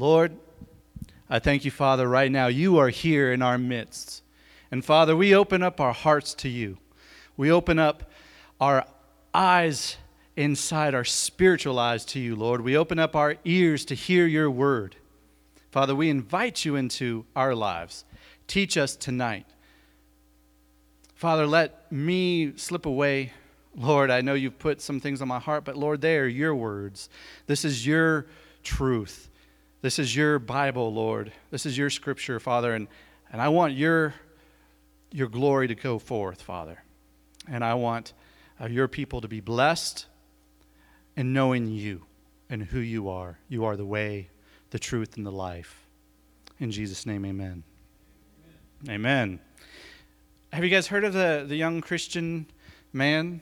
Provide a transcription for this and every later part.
Lord, I thank you, Father, right now. You are here in our midst. And Father, we open up our hearts to you. We open up our eyes inside, our spiritual eyes to you, Lord. We open up our ears to hear your word. Father, we invite you into our lives. Teach us tonight. Father, let me slip away. Lord, I know you've put some things on my heart, but Lord, they are your words. This is your truth. This is your Bible, Lord. This is your scripture, Father, and, and I want your, your glory to go forth, Father. And I want uh, your people to be blessed in knowing you and who you are. You are the way, the truth, and the life. In Jesus' name, amen. Amen. amen. Have you guys heard of the, the young Christian man?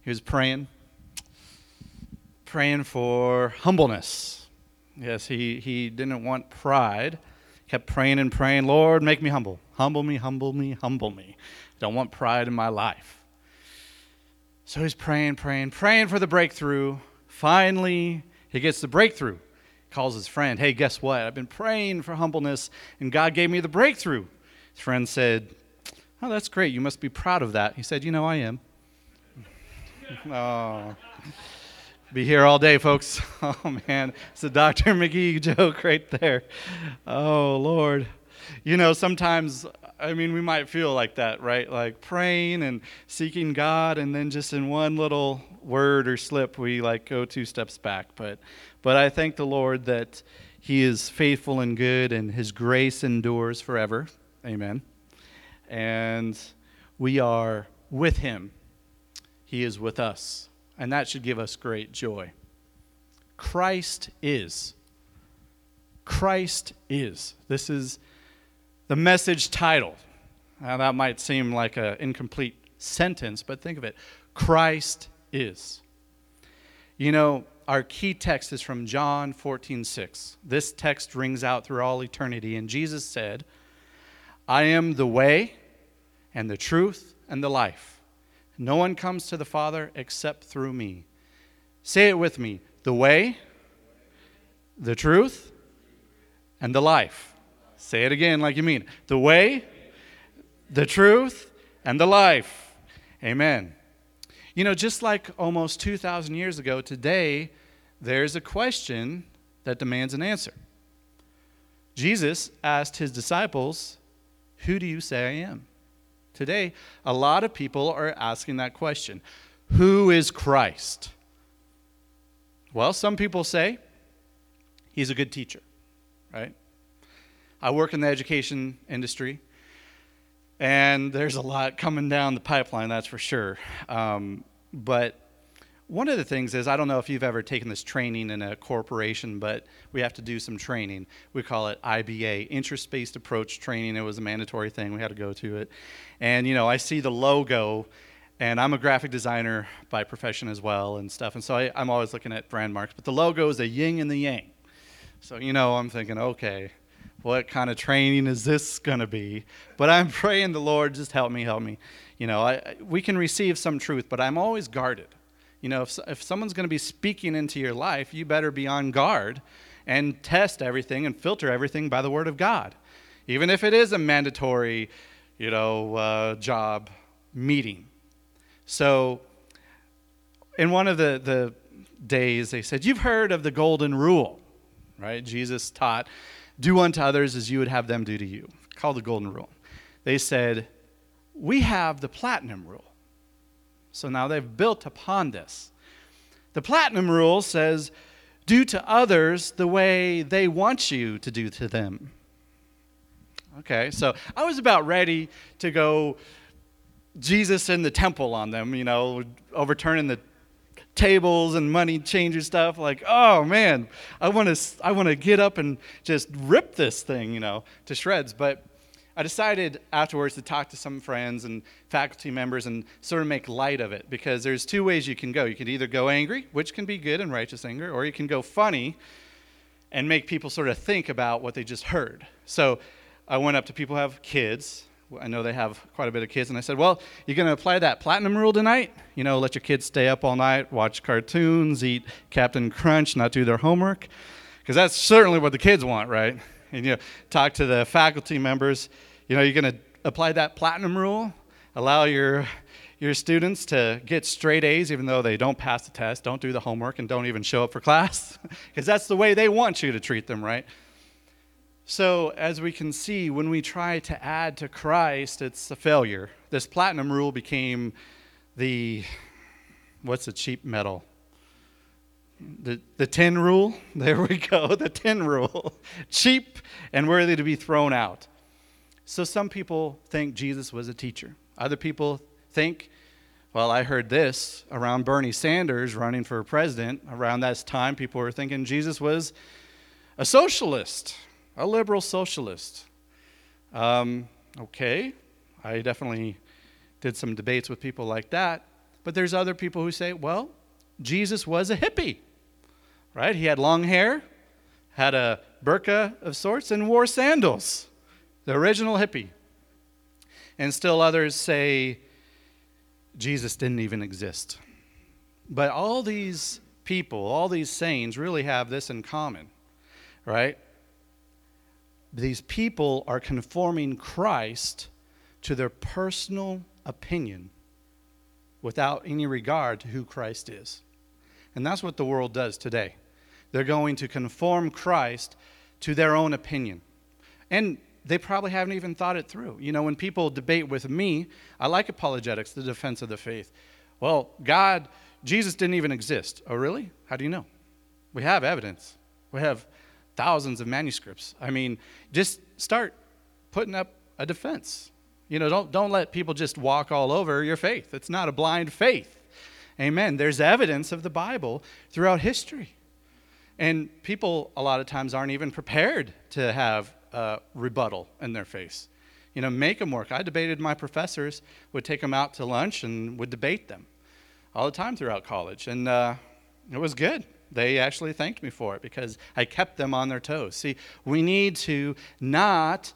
He was praying, praying for humbleness. Yes, he, he didn't want pride. Kept praying and praying, Lord, make me humble. Humble me, humble me, humble me. Don't want pride in my life. So he's praying, praying, praying for the breakthrough. Finally, he gets the breakthrough. Calls his friend, Hey, guess what? I've been praying for humbleness, and God gave me the breakthrough. His friend said, Oh, that's great. You must be proud of that. He said, You know, I am. oh. Be here all day, folks. Oh, man. It's a Dr. McGee joke right there. Oh, Lord. You know, sometimes I mean, we might feel like that, right? Like praying and seeking God, and then just in one little word or slip, we like go two steps back. But, but I thank the Lord that He is faithful and good, and His grace endures forever. Amen. And we are with Him. He is with us, and that should give us great joy. Christ is. Christ is. This is the message title. Now, that might seem like an incomplete sentence, but think of it Christ is. You know, our key text is from John 14, 6. This text rings out through all eternity, and Jesus said, I am the way and the truth and the life. No one comes to the Father except through me. Say it with me the way, the truth, and the life. Say it again like you mean. The way, the truth, and the life. Amen. You know, just like almost 2,000 years ago, today there's a question that demands an answer. Jesus asked his disciples, Who do you say I am? Today, a lot of people are asking that question Who is Christ? Well, some people say he's a good teacher, right? I work in the education industry, and there's a lot coming down the pipeline, that's for sure. Um, but one of the things is, I don't know if you've ever taken this training in a corporation, but we have to do some training. We call it IBA, Interest Based Approach Training. It was a mandatory thing, we had to go to it. And, you know, I see the logo, and I'm a graphic designer by profession as well and stuff. And so I, I'm always looking at brand marks, but the logo is a yin and the yang. So, you know, I'm thinking, okay, what kind of training is this going to be? But I'm praying the Lord, just help me, help me. You know, I, we can receive some truth, but I'm always guarded. You know, if, if someone's going to be speaking into your life, you better be on guard and test everything and filter everything by the Word of God. Even if it is a mandatory, you know, uh, job meeting. So, in one of the, the days, they said, You've heard of the golden rule, right? Jesus taught do unto others as you would have them do to you. Called the golden rule. They said, We have the platinum rule. So now they've built upon this. The platinum rule says, Do to others the way they want you to do to them. Okay, so I was about ready to go Jesus in the temple on them, you know, overturning the tables and money changer stuff like oh man i want to i want to get up and just rip this thing you know to shreds but i decided afterwards to talk to some friends and faculty members and sort of make light of it because there's two ways you can go you can either go angry which can be good and righteous anger or you can go funny and make people sort of think about what they just heard so i went up to people who have kids I know they have quite a bit of kids, and I said, Well, you're going to apply that platinum rule tonight? You know, let your kids stay up all night, watch cartoons, eat Captain Crunch, not do their homework? Because that's certainly what the kids want, right? And you know, talk to the faculty members. You know, you're going to apply that platinum rule, allow your your students to get straight A's even though they don't pass the test, don't do the homework, and don't even show up for class, because that's the way they want you to treat them, right? So, as we can see, when we try to add to Christ, it's a failure. This platinum rule became the what's the cheap metal? The, the tin rule? There we go, the tin rule. cheap and worthy to be thrown out. So, some people think Jesus was a teacher. Other people think, well, I heard this around Bernie Sanders running for president. Around that time, people were thinking Jesus was a socialist a liberal socialist. Um, okay, I definitely did some debates with people like that. But there's other people who say, well, Jesus was a hippie, right? He had long hair, had a burqa of sorts, and wore sandals. The original hippie. And still others say Jesus didn't even exist. But all these people, all these sayings really have this in common, right? these people are conforming Christ to their personal opinion without any regard to who Christ is. And that's what the world does today. They're going to conform Christ to their own opinion. And they probably haven't even thought it through. You know, when people debate with me, I like apologetics, the defense of the faith. Well, God, Jesus didn't even exist. Oh, really? How do you know? We have evidence. We have thousands of manuscripts. I mean, just start putting up a defense. You know, don't, don't let people just walk all over your faith. It's not a blind faith. Amen. There's evidence of the Bible throughout history. And people, a lot of times, aren't even prepared to have a rebuttal in their face. You know, make them work. I debated my professors, would take them out to lunch and would debate them all the time throughout college. And uh, it was good. They actually thanked me for it because I kept them on their toes. See, we need to not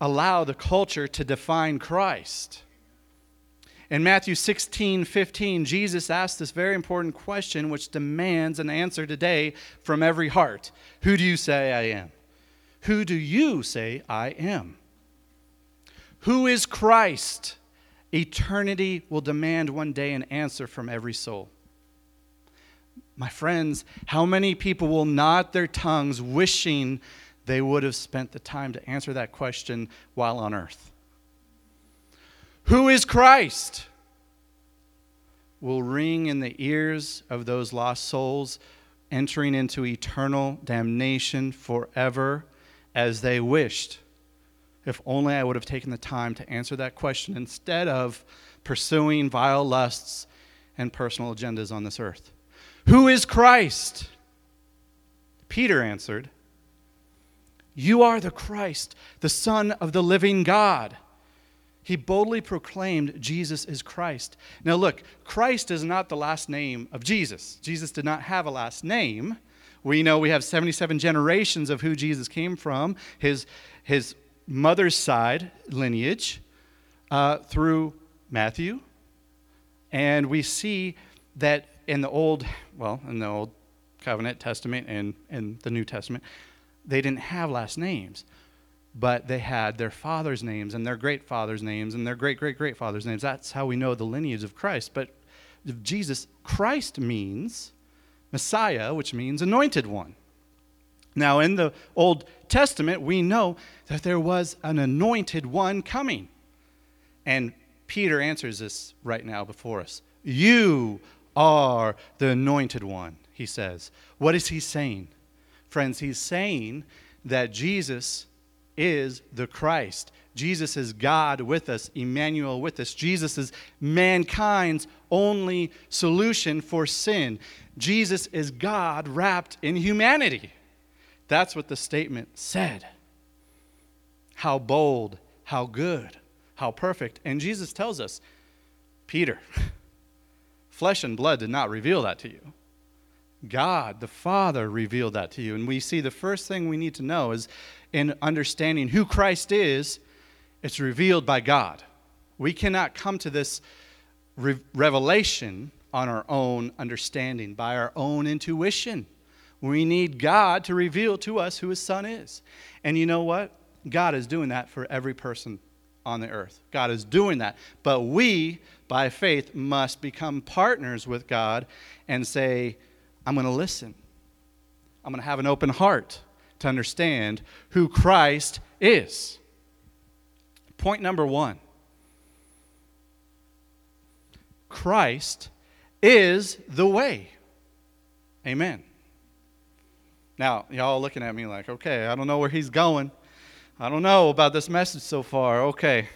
allow the culture to define Christ. In Matthew 16, 15, Jesus asked this very important question, which demands an answer today from every heart Who do you say I am? Who do you say I am? Who is Christ? Eternity will demand one day an answer from every soul. My friends, how many people will nod their tongues wishing they would have spent the time to answer that question while on earth? Who is Christ? Will ring in the ears of those lost souls entering into eternal damnation forever as they wished. If only I would have taken the time to answer that question instead of pursuing vile lusts and personal agendas on this earth. Who is Christ? Peter answered, You are the Christ, the Son of the living God. He boldly proclaimed Jesus is Christ. Now, look, Christ is not the last name of Jesus. Jesus did not have a last name. We know we have 77 generations of who Jesus came from, his, his mother's side lineage, uh, through Matthew. And we see that in the Old, well, in the Old Covenant Testament and in the New Testament, they didn't have last names, but they had their father's names and their great father's names and their great great great father's names. That's how we know the lineage of Christ. But Jesus, Christ means Messiah, which means anointed one. Now, in the Old Testament, we know that there was an anointed one coming. And Peter answers this right now before us. You are the anointed one, he says. What is he saying? Friends, he's saying that Jesus is the Christ. Jesus is God with us, Emmanuel with us. Jesus is mankind's only solution for sin. Jesus is God wrapped in humanity. That's what the statement said. How bold, how good, how perfect. And Jesus tells us, Peter, Flesh and blood did not reveal that to you. God, the Father, revealed that to you. And we see the first thing we need to know is in understanding who Christ is, it's revealed by God. We cannot come to this re- revelation on our own understanding, by our own intuition. We need God to reveal to us who his son is. And you know what? God is doing that for every person on the earth. God is doing that. But we, by faith, must become partners with God and say, I'm going to listen. I'm going to have an open heart to understand who Christ is. Point number one Christ is the way. Amen. Now, y'all looking at me like, okay, I don't know where he's going. I don't know about this message so far. Okay.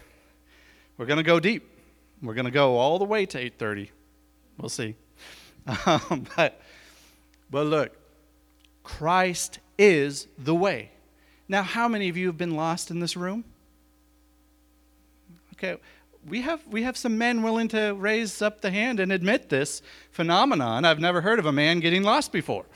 We're going to go deep. We're going to go all the way to 8:30. We'll see. Um, but but look, Christ is the way. Now, how many of you have been lost in this room? Okay, we have, we have some men willing to raise up the hand and admit this phenomenon. I've never heard of a man getting lost before.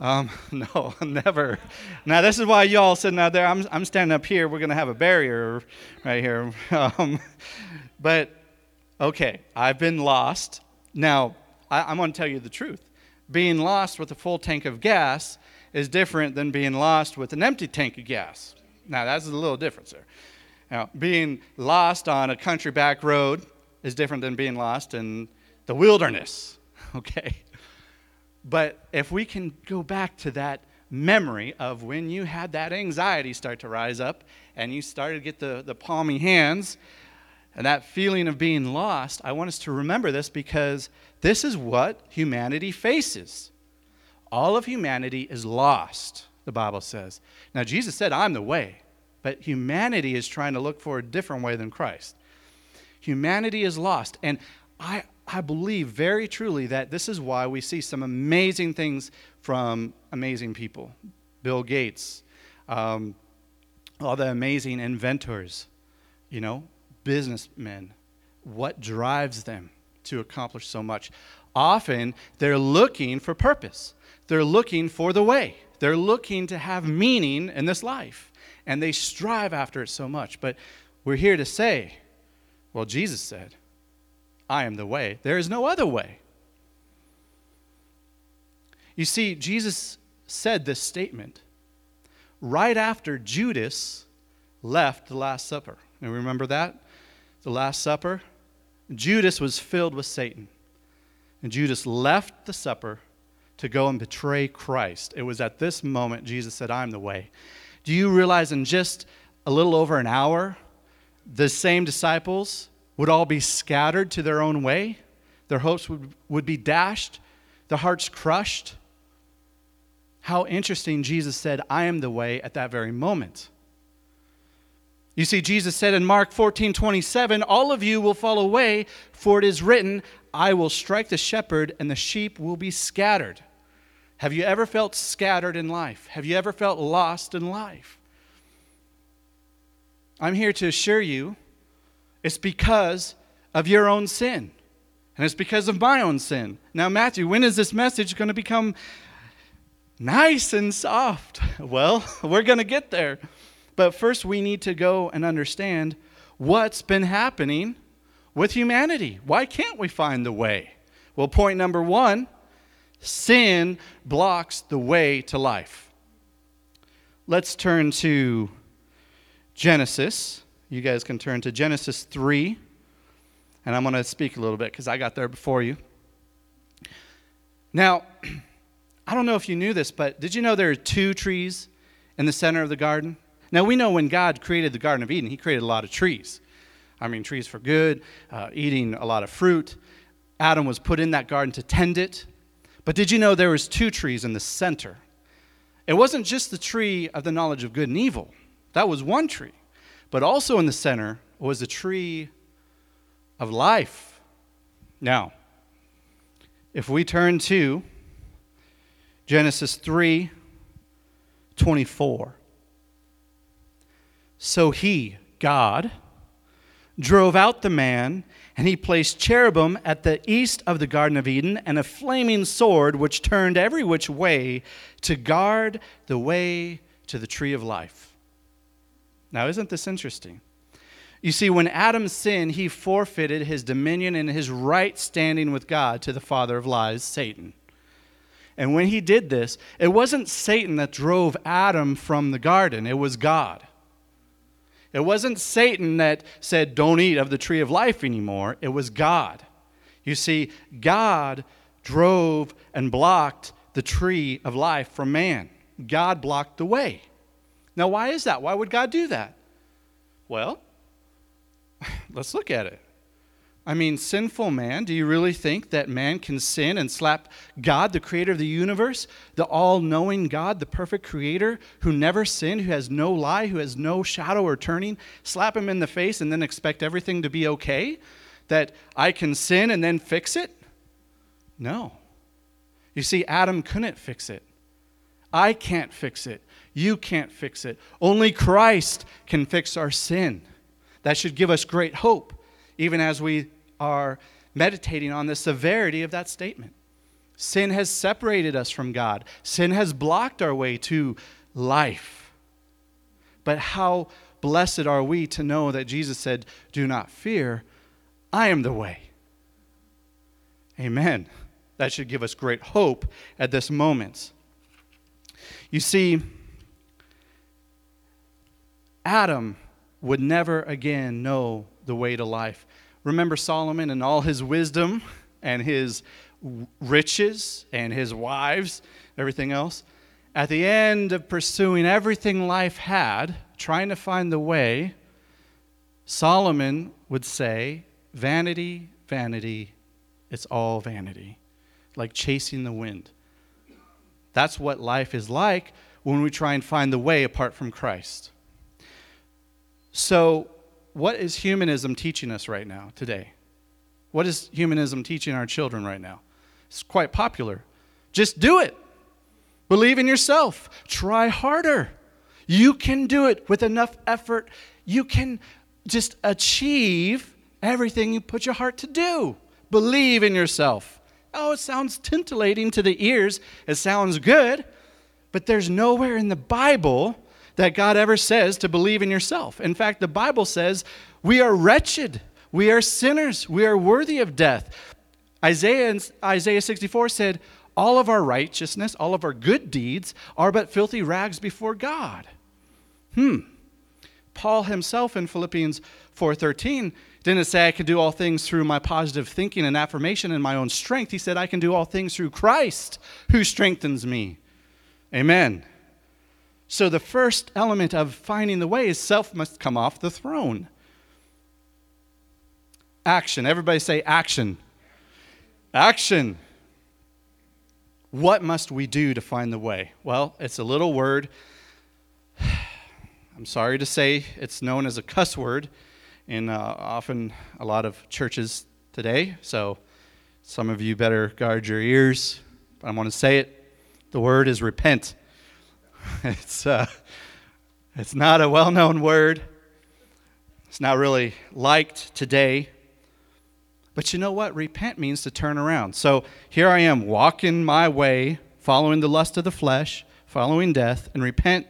Um, no, never. Now, this is why y'all sitting out there. I'm, I'm standing up here. We're going to have a barrier right here. Um, but, okay, I've been lost. Now, I, I'm going to tell you the truth. Being lost with a full tank of gas is different than being lost with an empty tank of gas. Now, that's a little difference there. Now, being lost on a country back road is different than being lost in the wilderness, okay? But if we can go back to that memory of when you had that anxiety start to rise up and you started to get the, the palmy hands and that feeling of being lost, I want us to remember this because this is what humanity faces. All of humanity is lost, the Bible says. Now, Jesus said, I'm the way. But humanity is trying to look for a different way than Christ. Humanity is lost. And I, I believe very truly that this is why we see some amazing things from amazing people. Bill Gates, um, all the amazing inventors, you know, businessmen. What drives them to accomplish so much? Often they're looking for purpose, they're looking for the way, they're looking to have meaning in this life and they strive after it so much. But we're here to say, well, Jesus said, I am the way. There is no other way. You see, Jesus said this statement right after Judas left the Last Supper. And remember that? The Last Supper? Judas was filled with Satan. And Judas left the supper to go and betray Christ. It was at this moment Jesus said, I'm the way. Do you realize in just a little over an hour, the same disciples would all be scattered to their own way? Their hopes would, would be dashed, their hearts crushed. How interesting Jesus said, I am the way at that very moment. You see, Jesus said in Mark 14 27, All of you will fall away, for it is written, I will strike the shepherd, and the sheep will be scattered. Have you ever felt scattered in life? Have you ever felt lost in life? I'm here to assure you it's because of your own sin. And it's because of my own sin. Now, Matthew, when is this message going to become nice and soft? Well, we're going to get there. But first, we need to go and understand what's been happening with humanity. Why can't we find the way? Well, point number one Sin blocks the way to life. Let's turn to Genesis. You guys can turn to Genesis 3. And I'm going to speak a little bit because I got there before you. Now, I don't know if you knew this, but did you know there are two trees in the center of the garden? Now, we know when God created the Garden of Eden, He created a lot of trees. I mean, trees for good, uh, eating a lot of fruit. Adam was put in that garden to tend it, but did you know there was two trees in the center? It wasn't just the tree of the knowledge of good and evil. That was one tree. But also in the center was the tree of life. Now, if we turn to Genesis 3 24. So he, God, drove out the man and he placed cherubim at the east of the Garden of Eden, and a flaming sword which turned every which way to guard the way to the tree of life. Now, isn't this interesting? You see, when Adam sinned, he forfeited his dominion and his right standing with God to the father of lies, Satan. And when he did this, it wasn't Satan that drove Adam from the garden, it was God. It wasn't Satan that said, Don't eat of the tree of life anymore, it was God. You see, God drove and blocked the tree of life from man. God blocked the way. Now, why is that? Why would God do that? Well, let's look at it. I mean, sinful man, do you really think that man can sin and slap God, the creator of the universe, the all knowing God, the perfect creator who never sinned, who has no lie, who has no shadow or turning, slap him in the face and then expect everything to be okay? That I can sin and then fix it? No. You see, Adam couldn't fix it. I can't fix it. You can't fix it. Only Christ can fix our sin. That should give us great hope, even as we are meditating on the severity of that statement. Sin has separated us from God, sin has blocked our way to life. But how blessed are we to know that Jesus said, Do not fear, I am the way. Amen. That should give us great hope at this moment. You see, Adam would never again know the way to life. Remember Solomon and all his wisdom and his riches and his wives, everything else? At the end of pursuing everything life had, trying to find the way, Solomon would say, Vanity, vanity, it's all vanity, like chasing the wind. That's what life is like when we try and find the way apart from Christ. So, what is humanism teaching us right now, today? What is humanism teaching our children right now? It's quite popular. Just do it. Believe in yourself. Try harder. You can do it with enough effort. You can just achieve everything you put your heart to do. Believe in yourself. Oh, it sounds titillating to the ears. It sounds good. But there's nowhere in the Bible that God ever says to believe in yourself. In fact, the Bible says we are wretched, we are sinners, we are worthy of death. Isaiah, Isaiah 64 said, All of our righteousness, all of our good deeds are but filthy rags before God. Hmm. Paul himself in Philippians 4:13 didn't say I can do all things through my positive thinking and affirmation and my own strength. He said I can do all things through Christ who strengthens me. Amen. So, the first element of finding the way is self must come off the throne. Action. Everybody say action. Action. What must we do to find the way? Well, it's a little word. I'm sorry to say it's known as a cuss word in uh, often a lot of churches today. So, some of you better guard your ears. But I want to say it. The word is repent. It's, uh, it's not a well known word, it's not really liked today. But you know what? Repent means to turn around. So here I am walking my way, following the lust of the flesh, following death, and repent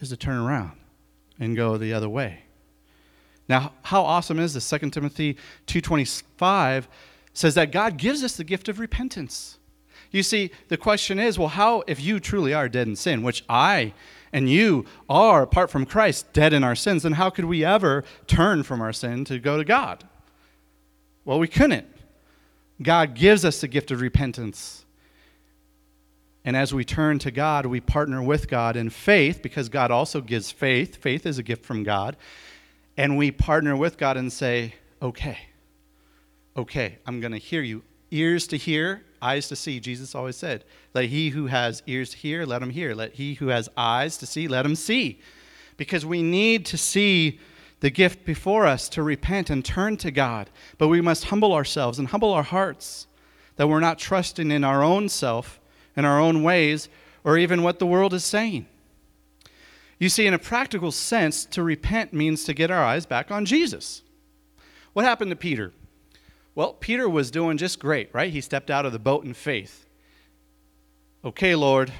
is to turn around and go the other way. Now, how awesome is this? 2 Timothy 2:25 says that God gives us the gift of repentance. You see, the question is well, how, if you truly are dead in sin, which I and you are, apart from Christ, dead in our sins, then how could we ever turn from our sin to go to God? Well, we couldn't. God gives us the gift of repentance. And as we turn to God, we partner with God in faith because God also gives faith. Faith is a gift from God. And we partner with God and say, okay, okay, I'm going to hear you. Ears to hear, eyes to see, Jesus always said. Let he who has ears to hear, let him hear. Let he who has eyes to see, let him see. Because we need to see the gift before us to repent and turn to God. But we must humble ourselves and humble our hearts that we're not trusting in our own self, in our own ways, or even what the world is saying. You see, in a practical sense, to repent means to get our eyes back on Jesus. What happened to Peter? Well, Peter was doing just great, right? He stepped out of the boat in faith. Okay, Lord,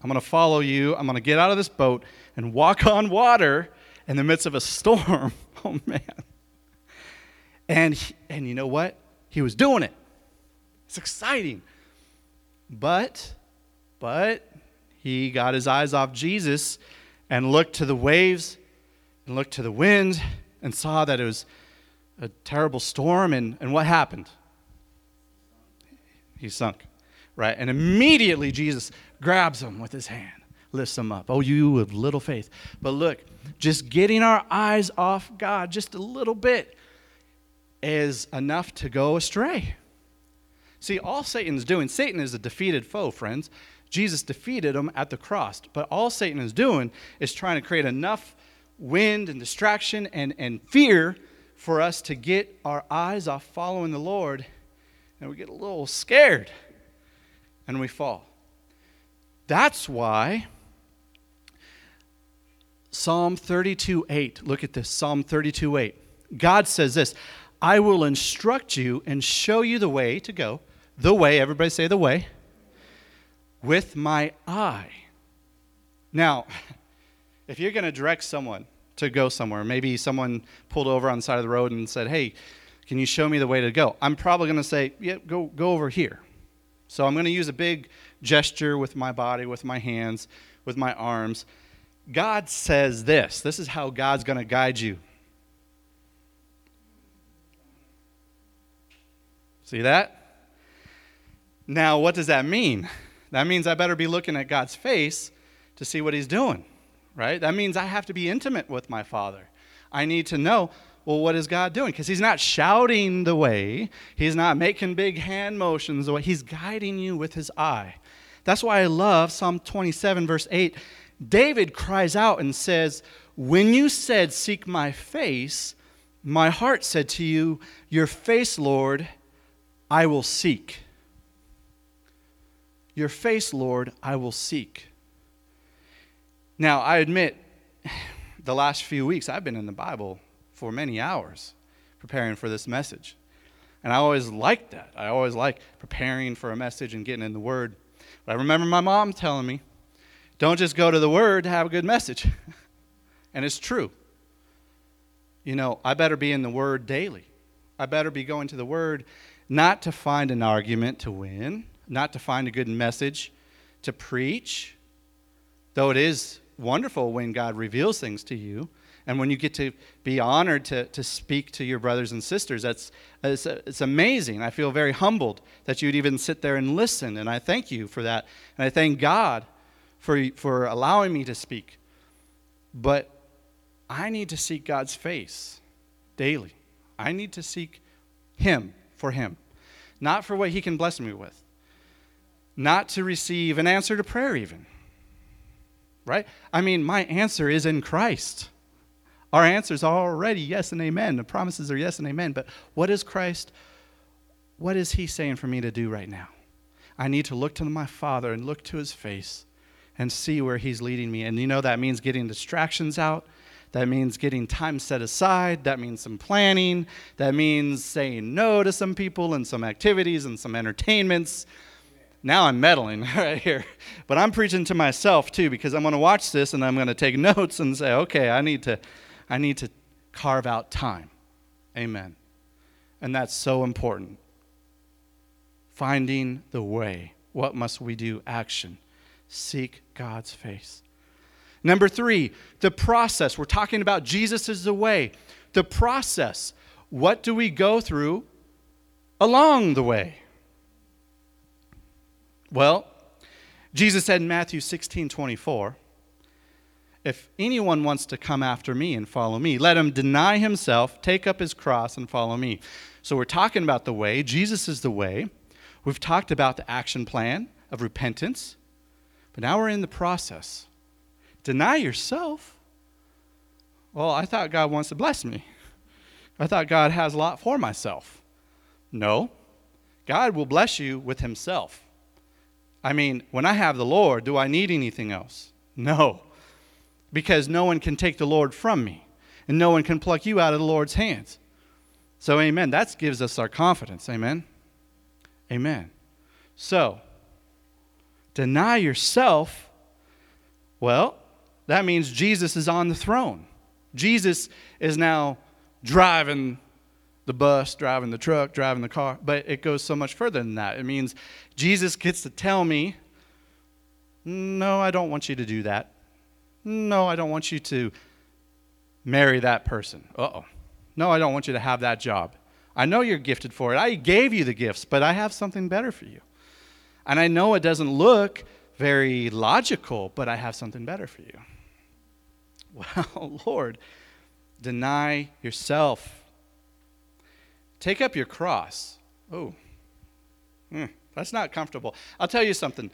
I'm going to follow you. I'm going to get out of this boat and walk on water in the midst of a storm. oh, man. And, and you know what? He was doing it. It's exciting. But, but, he got his eyes off Jesus and looked to the waves and looked to the wind and saw that it was a terrible storm. And, and what happened? He sunk, right? And immediately Jesus grabs him with his hand, lifts him up. Oh, you of little faith. But look, just getting our eyes off God just a little bit is enough to go astray. See, all Satan's doing, Satan is a defeated foe, friends. Jesus defeated him at the cross. But all Satan is doing is trying to create enough wind and distraction and, and fear for us to get our eyes off following the Lord, and we get a little scared and we fall. That's why Psalm 32 8, look at this Psalm 32 8. God says this I will instruct you and show you the way to go. The way, everybody say the way, with my eye. Now, if you're going to direct someone to go somewhere, maybe someone pulled over on the side of the road and said, Hey, can you show me the way to go? I'm probably going to say, Yeah, go, go over here. So I'm going to use a big gesture with my body, with my hands, with my arms. God says this this is how God's going to guide you. See that? Now, what does that mean? That means I better be looking at God's face to see what He's doing, right? That means I have to be intimate with my Father. I need to know, well, what is God doing? Because He's not shouting the way, He's not making big hand motions the way, He's guiding you with His eye. That's why I love Psalm 27, verse 8. David cries out and says, When you said, Seek my face, my heart said to you, Your face, Lord, I will seek. Your face, Lord, I will seek. Now, I admit, the last few weeks I've been in the Bible for many hours preparing for this message. And I always liked that. I always like preparing for a message and getting in the Word. But I remember my mom telling me, don't just go to the Word to have a good message. and it's true. You know, I better be in the Word daily. I better be going to the Word not to find an argument to win, not to find a good message to preach, though it is wonderful when God reveals things to you. And when you get to be honored to, to speak to your brothers and sisters, that's it's, it's amazing. I feel very humbled that you'd even sit there and listen. And I thank you for that. And I thank God for, for allowing me to speak. But I need to seek God's face daily. I need to seek Him for Him, not for what He can bless me with, not to receive an answer to prayer, even. Right? I mean, my answer is in Christ. Our answers are already yes and amen. The promises are yes and amen. But what is Christ? What is He saying for me to do right now? I need to look to my Father and look to His face and see where He's leading me. And you know that means getting distractions out that means getting time set aside. That means some planning. That means saying no to some people and some activities and some entertainments. Now I'm meddling right here. But I'm preaching to myself too because I'm going to watch this and I'm going to take notes and say, okay, I need to, I need to carve out time. Amen. And that's so important. Finding the way. What must we do? Action. Seek God's face. Number three, the process. We're talking about Jesus is the way. The process. What do we go through along the way? Well, Jesus said in Matthew 16 24, if anyone wants to come after me and follow me, let him deny himself, take up his cross, and follow me. So we're talking about the way. Jesus is the way. We've talked about the action plan of repentance, but now we're in the process. Deny yourself. Well, I thought God wants to bless me. I thought God has a lot for myself. No. God will bless you with Himself. I mean, when I have the Lord, do I need anything else? No. Because no one can take the Lord from me, and no one can pluck you out of the Lord's hands. So, amen. That gives us our confidence. Amen. Amen. So, deny yourself. Well, that means Jesus is on the throne. Jesus is now driving the bus, driving the truck, driving the car, but it goes so much further than that. It means Jesus gets to tell me, no, I don't want you to do that. No, I don't want you to marry that person. Uh oh. No, I don't want you to have that job. I know you're gifted for it. I gave you the gifts, but I have something better for you. And I know it doesn't look very logical, but I have something better for you. Well, Lord, deny yourself. Take up your cross. Oh, mm, that's not comfortable. I'll tell you something.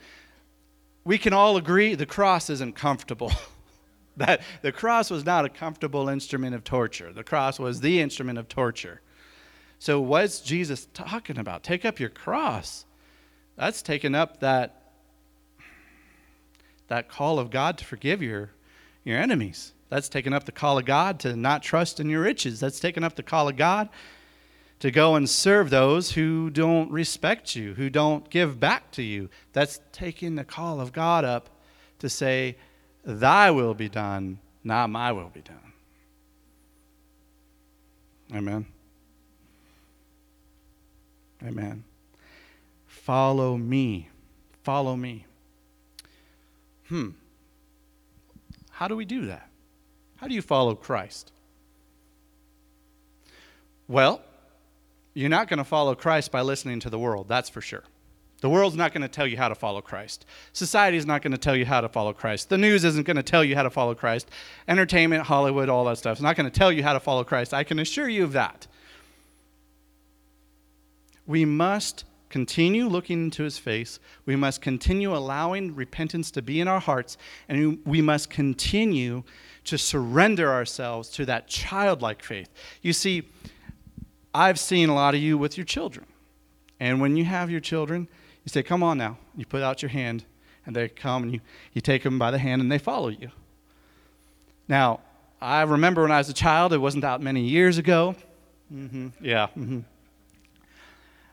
We can all agree the cross isn't comfortable. that the cross was not a comfortable instrument of torture. The cross was the instrument of torture. So what's Jesus talking about? Take up your cross. That's taking up that that call of God to forgive your your enemies. That's taking up the call of God to not trust in your riches. That's taking up the call of God to go and serve those who don't respect you, who don't give back to you. That's taking the call of God up to say, Thy will be done, not my will be done. Amen. Amen. Follow me. Follow me. Hmm. How do we do that? How do you follow Christ? Well, you're not going to follow Christ by listening to the world, that's for sure. The world's not going to tell you how to follow Christ. Society is not going to tell you how to follow Christ. The news isn't going to tell you how to follow Christ. Entertainment, Hollywood, all that stuff is not going to tell you how to follow Christ. I can assure you of that. We must continue looking into his face. We must continue allowing repentance to be in our hearts. And we must continue to surrender ourselves to that childlike faith. You see, I've seen a lot of you with your children. And when you have your children, you say, Come on now. You put out your hand, and they come, and you, you take them by the hand, and they follow you. Now, I remember when I was a child, it wasn't that many years ago. Mm-hmm. Yeah. Mm-hmm.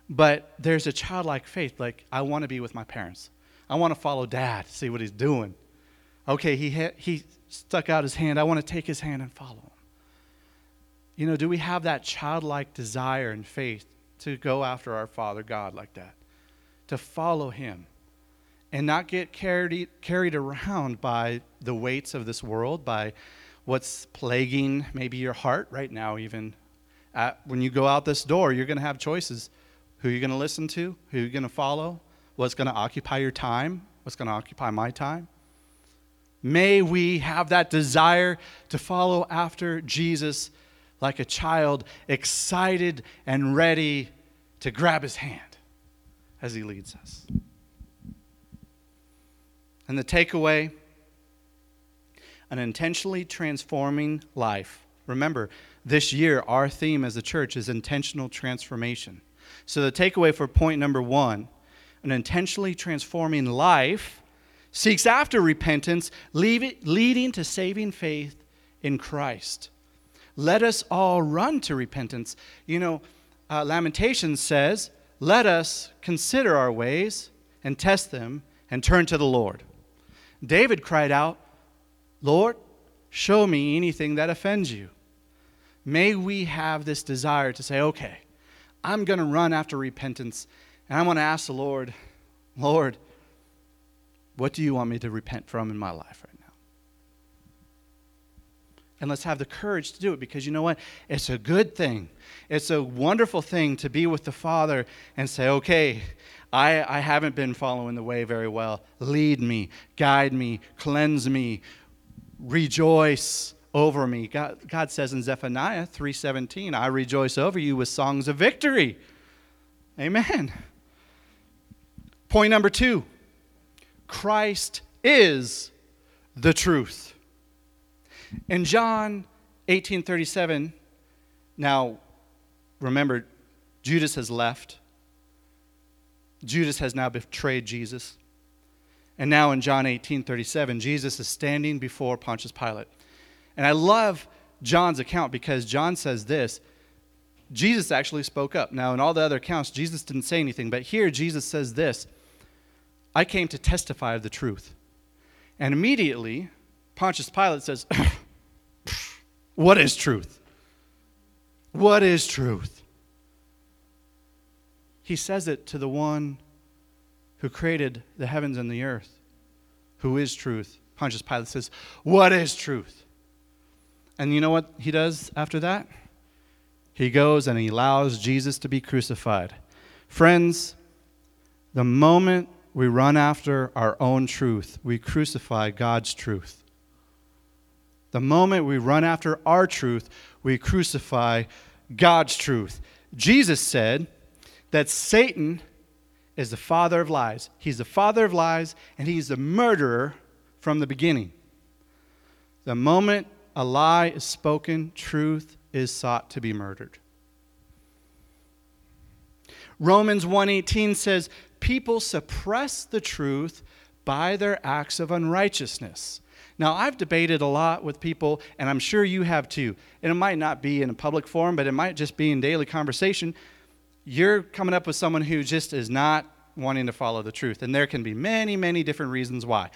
But there's a childlike faith. Like, I want to be with my parents. I want to follow dad, see what he's doing. Okay, he, ha- he stuck out his hand. I want to take his hand and follow him. You know, do we have that childlike desire and faith to go after our Father God like that? to follow him and not get carried, carried around by the weights of this world, by what's plaguing maybe your heart right now, even. At, when you go out this door, you're going to have choices who you're going to listen to, who you're going to follow, what's going to occupy your time, what's going to occupy my time. May we have that desire to follow after Jesus like a child, excited and ready to grab his hand as He leads us. And the takeaway an intentionally transforming life. Remember, this year, our theme as a church is intentional transformation. So, the takeaway for point number one an intentionally transforming life seeks after repentance, leading to saving faith in Christ. Let us all run to repentance. You know, uh, Lamentations says, let us consider our ways and test them and turn to the Lord. David cried out, Lord, show me anything that offends you. May we have this desire to say, okay, I'm going to run after repentance and I'm going to ask the Lord, Lord, what do you want me to repent from in my life? And let's have the courage to do it because you know what? It's a good thing it's a wonderful thing to be with the Father and say, okay, I, I haven't been following the way very well. Lead me, guide me, cleanse me, rejoice over me. God, God says in Zephaniah 3:17, I rejoice over you with songs of victory. Amen. Point number 2. Christ is the truth. In John 18:37, now remember, Judas has left. Judas has now betrayed Jesus. And now in John 18:37, Jesus is standing before Pontius Pilate. And I love John's account because John says this Jesus actually spoke up. Now, in all the other accounts, Jesus didn't say anything, but here Jesus says this I came to testify of the truth. And immediately, Pontius Pilate says, What is truth? What is truth? he says it to the one who created the heavens and the earth, who is truth. Pontius Pilate says, What is truth? And you know what he does after that? He goes and he allows Jesus to be crucified. Friends, the moment we run after our own truth, we crucify God's truth. The moment we run after our truth, we crucify God's truth. Jesus said that Satan is the father of lies. He's the father of lies, and he's the murderer from the beginning. The moment a lie is spoken, truth is sought to be murdered. Romans 1:18 says, "People suppress the truth by their acts of unrighteousness." Now, I've debated a lot with people, and I'm sure you have too. And it might not be in a public forum, but it might just be in daily conversation. You're coming up with someone who just is not wanting to follow the truth. And there can be many, many different reasons why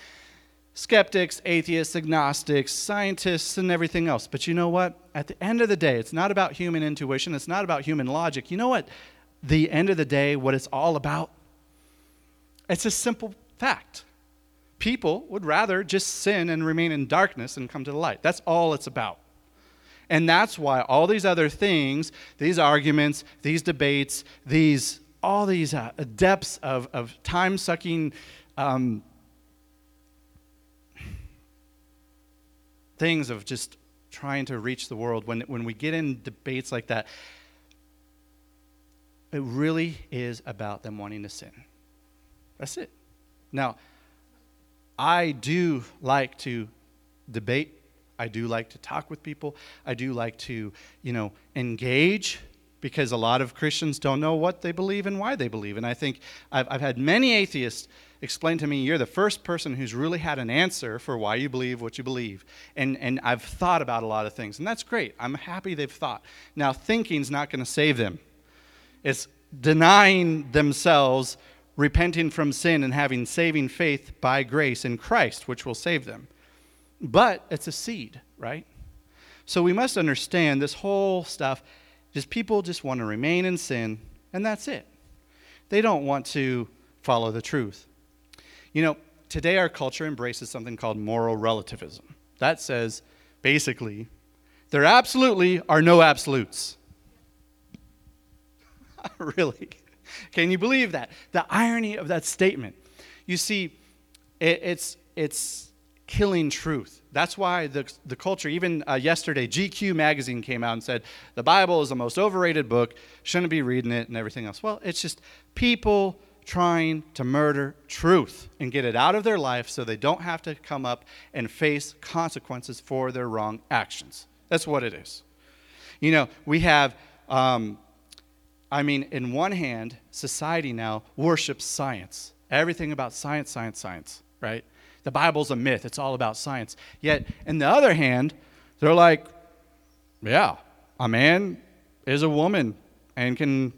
skeptics, atheists, agnostics, scientists, and everything else. But you know what? At the end of the day, it's not about human intuition, it's not about human logic. You know what? The end of the day, what it's all about? It's a simple fact. People would rather just sin and remain in darkness and come to the light. That's all it's about. And that's why all these other things, these arguments, these debates, these all these uh, depths of, of time sucking um, things of just trying to reach the world, when, when we get in debates like that, it really is about them wanting to sin. That's it. Now, I do like to debate. I do like to talk with people. I do like to, you know, engage because a lot of Christians don't know what they believe and why they believe. And I think I've, I've had many atheists explain to me, you're the first person who's really had an answer for why you believe what you believe. And, and I've thought about a lot of things, and that's great. I'm happy they've thought. Now, thinking's not going to save them, it's denying themselves repenting from sin and having saving faith by grace in Christ, which will save them. But it's a seed, right? So we must understand this whole stuff. Just people just want to remain in sin, and that's it. They don't want to follow the truth. You know, today our culture embraces something called moral relativism. That says, basically, there absolutely are no absolutes. really? Can you believe that? The irony of that statement. You see, it, it's, it's killing truth. That's why the, the culture, even uh, yesterday, GQ magazine came out and said the Bible is the most overrated book, shouldn't be reading it, and everything else. Well, it's just people trying to murder truth and get it out of their life so they don't have to come up and face consequences for their wrong actions. That's what it is. You know, we have um, I mean, in one hand, society now worships science. Everything about science, science, science, right? The Bible's a myth. It's all about science. Yet, in the other hand, they're like, yeah, a man is a woman and can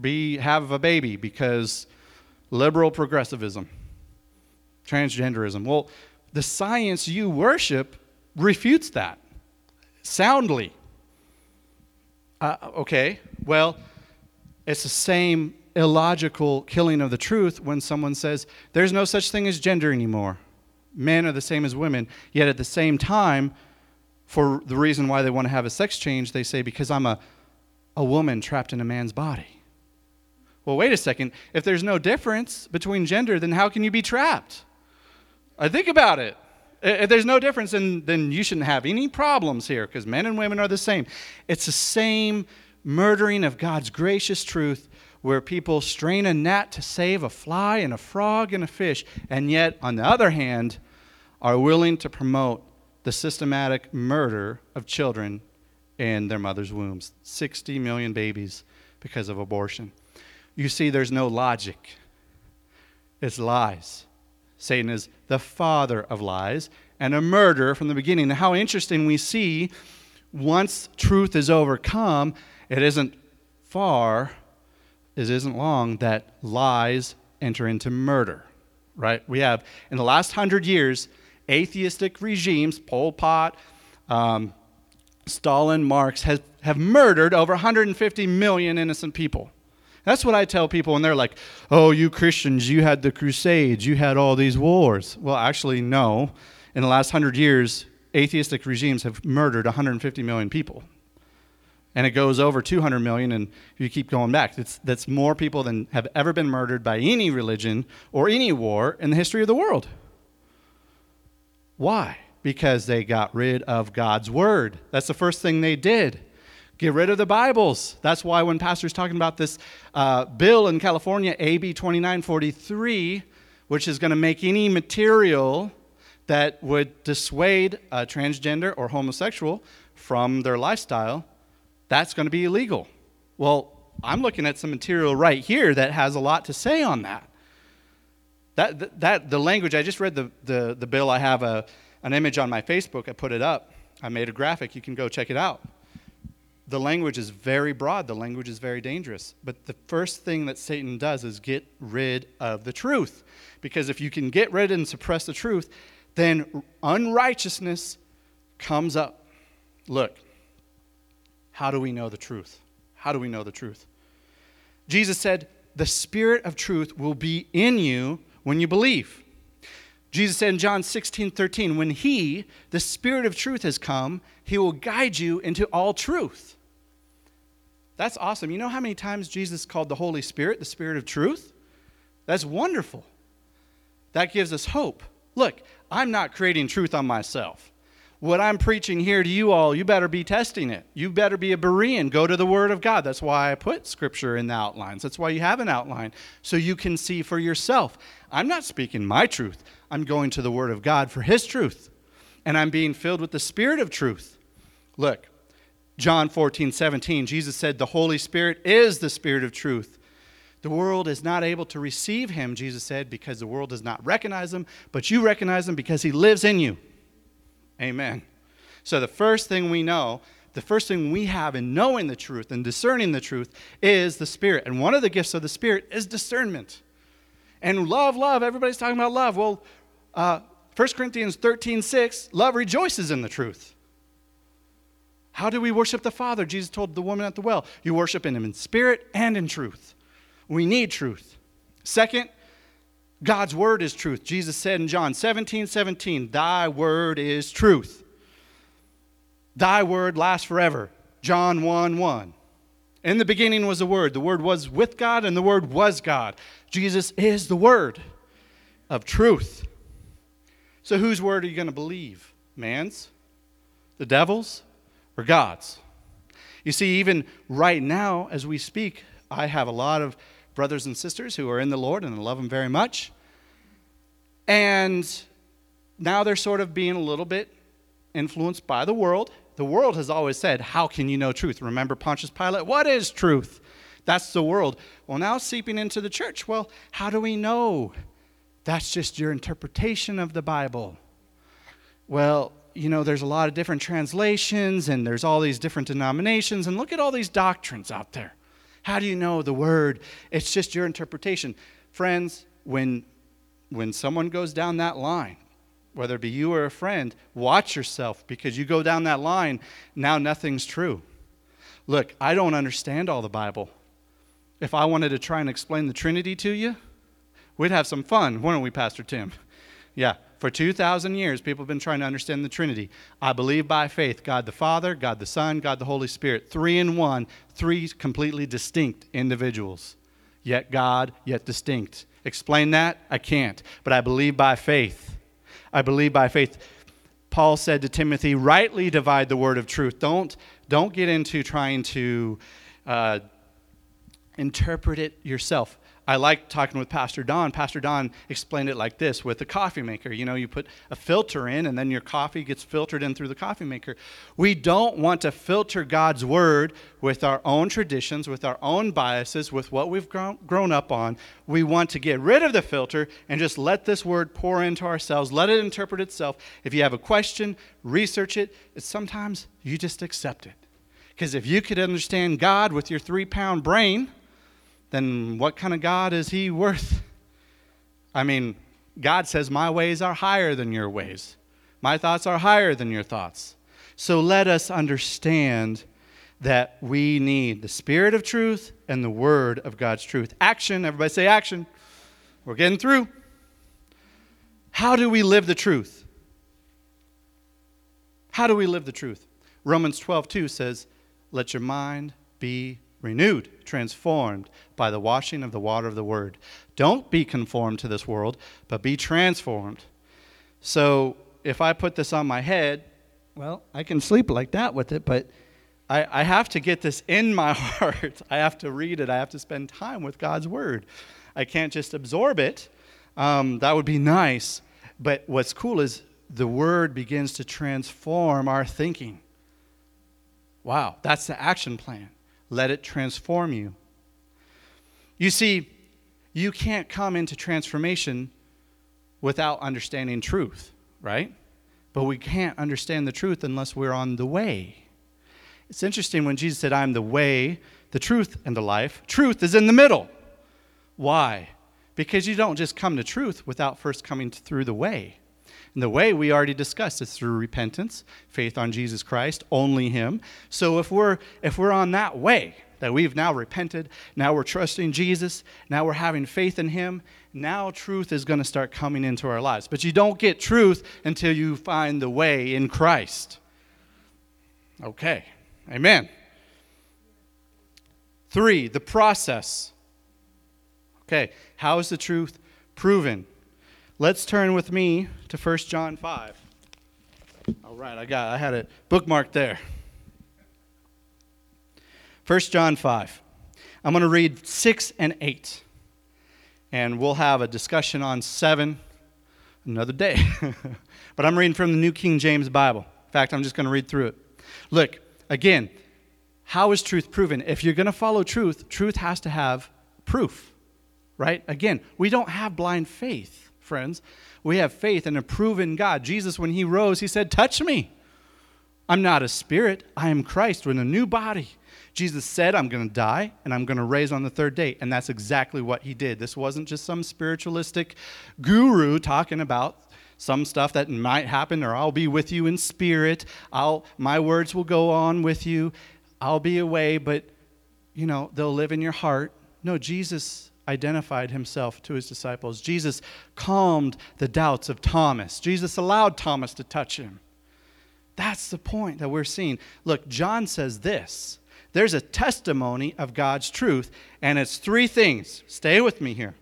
be have a baby because liberal progressivism, transgenderism. Well, the science you worship refutes that soundly. Uh, okay, well, it's the same illogical killing of the truth when someone says there's no such thing as gender anymore. Men are the same as women. Yet at the same time, for the reason why they want to have a sex change, they say, because I'm a, a woman trapped in a man's body. Well, wait a second. If there's no difference between gender, then how can you be trapped? I think about it. If there's no difference, then, then you shouldn't have any problems here because men and women are the same. It's the same murdering of God's gracious truth where people strain a net to save a fly and a frog and a fish, and yet, on the other hand, are willing to promote the systematic murder of children in their mother's wombs 60 million babies because of abortion. You see, there's no logic, it's lies. Satan is the father of lies and a murderer from the beginning. Now, how interesting we see once truth is overcome, it isn't far, it isn't long that lies enter into murder, right? We have, in the last hundred years, atheistic regimes, Pol Pot, um, Stalin, Marx, have, have murdered over 150 million innocent people. That's what I tell people when they're like, oh, you Christians, you had the Crusades, you had all these wars. Well, actually, no. In the last hundred years, atheistic regimes have murdered 150 million people. And it goes over 200 million, and you keep going back. It's, that's more people than have ever been murdered by any religion or any war in the history of the world. Why? Because they got rid of God's word. That's the first thing they did. Get rid of the Bibles. That's why when Pastor's talking about this uh, bill in California, AB 2943, which is going to make any material that would dissuade a transgender or homosexual from their lifestyle, that's going to be illegal. Well, I'm looking at some material right here that has a lot to say on that. That, that the language, I just read the, the, the bill. I have a, an image on my Facebook. I put it up. I made a graphic. You can go check it out. The language is very broad, the language is very dangerous. But the first thing that Satan does is get rid of the truth. Because if you can get rid and suppress the truth, then unrighteousness comes up. Look, how do we know the truth? How do we know the truth? Jesus said, The Spirit of truth will be in you when you believe. Jesus said in John 16, 13, when He, the Spirit of truth, has come, He will guide you into all truth. That's awesome. You know how many times Jesus called the Holy Spirit the Spirit of truth? That's wonderful. That gives us hope. Look, I'm not creating truth on myself. What I'm preaching here to you all, you better be testing it. You better be a Berean. Go to the Word of God. That's why I put Scripture in the outlines. That's why you have an outline, so you can see for yourself. I'm not speaking my truth, I'm going to the Word of God for His truth. And I'm being filled with the Spirit of truth. Look, John 14, 17, Jesus said, The Holy Spirit is the Spirit of truth. The world is not able to receive him, Jesus said, because the world does not recognize him, but you recognize him because he lives in you. Amen. So the first thing we know, the first thing we have in knowing the truth and discerning the truth is the Spirit. And one of the gifts of the Spirit is discernment. And love, love, everybody's talking about love. Well, uh, 1 Corinthians 13, 6, love rejoices in the truth. How do we worship the Father? Jesus told the woman at the well, you worship in him in spirit and in truth. We need truth. Second, God's word is truth. Jesus said in John 17, 17, Thy word is truth. Thy word lasts forever. John 1, 1. In the beginning was the Word. The Word was with God, and the Word was God. Jesus is the Word of truth. So, whose word are you going to believe? Man's? The devil's? Or God's? You see, even right now, as we speak, I have a lot of brothers and sisters who are in the Lord and I love them very much. And now they're sort of being a little bit influenced by the world. The world has always said, How can you know truth? Remember Pontius Pilate? What is truth? That's the world. Well, now seeping into the church. Well, how do we know? That's just your interpretation of the Bible. Well, you know, there's a lot of different translations and there's all these different denominations, and look at all these doctrines out there. How do you know the word? It's just your interpretation. Friends, when, when someone goes down that line, whether it be you or a friend, watch yourself because you go down that line, now nothing's true. Look, I don't understand all the Bible. If I wanted to try and explain the Trinity to you, we'd have some fun, wouldn't we, Pastor Tim? Yeah, for 2,000 years, people have been trying to understand the Trinity. I believe by faith God the Father, God the Son, God the Holy Spirit. Three in one, three completely distinct individuals. Yet God, yet distinct. Explain that? I can't. But I believe by faith. I believe by faith. Paul said to Timothy, rightly divide the word of truth. Don't, don't get into trying to uh, interpret it yourself. I like talking with Pastor Don. Pastor Don explained it like this with the coffee maker. You know, you put a filter in, and then your coffee gets filtered in through the coffee maker. We don't want to filter God's word with our own traditions, with our own biases, with what we've grown, up on. We want to get rid of the filter and just let this word pour into ourselves, let it interpret itself. If you have a question, research it. Sometimes you just accept it. Because if you could understand God with your three pound brain, then what kind of God is he worth? I mean, God says, My ways are higher than your ways, my thoughts are higher than your thoughts. So let us understand that we need the Spirit of truth and the Word of God's truth. Action, everybody say action. We're getting through. How do we live the truth? How do we live the truth? Romans 12, 2 says, Let your mind be renewed, transformed by the washing of the water of the Word. Don't be conformed to this world, but be transformed. So if I put this on my head, well, I can sleep like that with it, but I, I have to get this in my heart. I have to read it. I have to spend time with God's Word. I can't just absorb it. Um, that would be nice. But what's cool is the Word begins to transform our thinking. Wow, that's the action plan. Let it transform you. You see, you can't come into transformation without understanding truth, right? But we can't understand the truth unless we're on the way. It's interesting when Jesus said, I'm the way, the truth, and the life. Truth is in the middle. Why? Because you don't just come to truth without first coming through the way. And the way we already discussed is through repentance, faith on Jesus Christ, only Him. So if we're if we're on that way, that we've now repented, now we're trusting Jesus, now we're having faith in Him, now truth is going to start coming into our lives. But you don't get truth until you find the way in Christ. Okay, amen. Three, the process. Okay, how is the truth proven? Let's turn with me to 1 John 5. All right, I got I had it bookmarked there. 1 John 5. I'm going to read 6 and 8. And we'll have a discussion on 7 another day. but I'm reading from the New King James Bible. In fact, I'm just going to read through it. Look, again, how is truth proven? If you're going to follow truth, truth has to have proof, right? Again, we don't have blind faith friends. We have faith in a proven God. Jesus, when he rose, he said, Touch me. I'm not a spirit, I am Christ with a new body. Jesus said, I'm going to die and I'm going to raise on the third day. And that's exactly what he did. This wasn't just some spiritualistic guru talking about some stuff that might happen or I'll be with you in spirit. I'll my words will go on with you. I'll be away, but you know, they'll live in your heart. No, Jesus identified himself to his disciples. Jesus calmed the doubts of Thomas. Jesus allowed Thomas to touch him. That's the point that we're seeing. Look, John says this there's a testimony of God's truth, and it's three things. Stay with me here.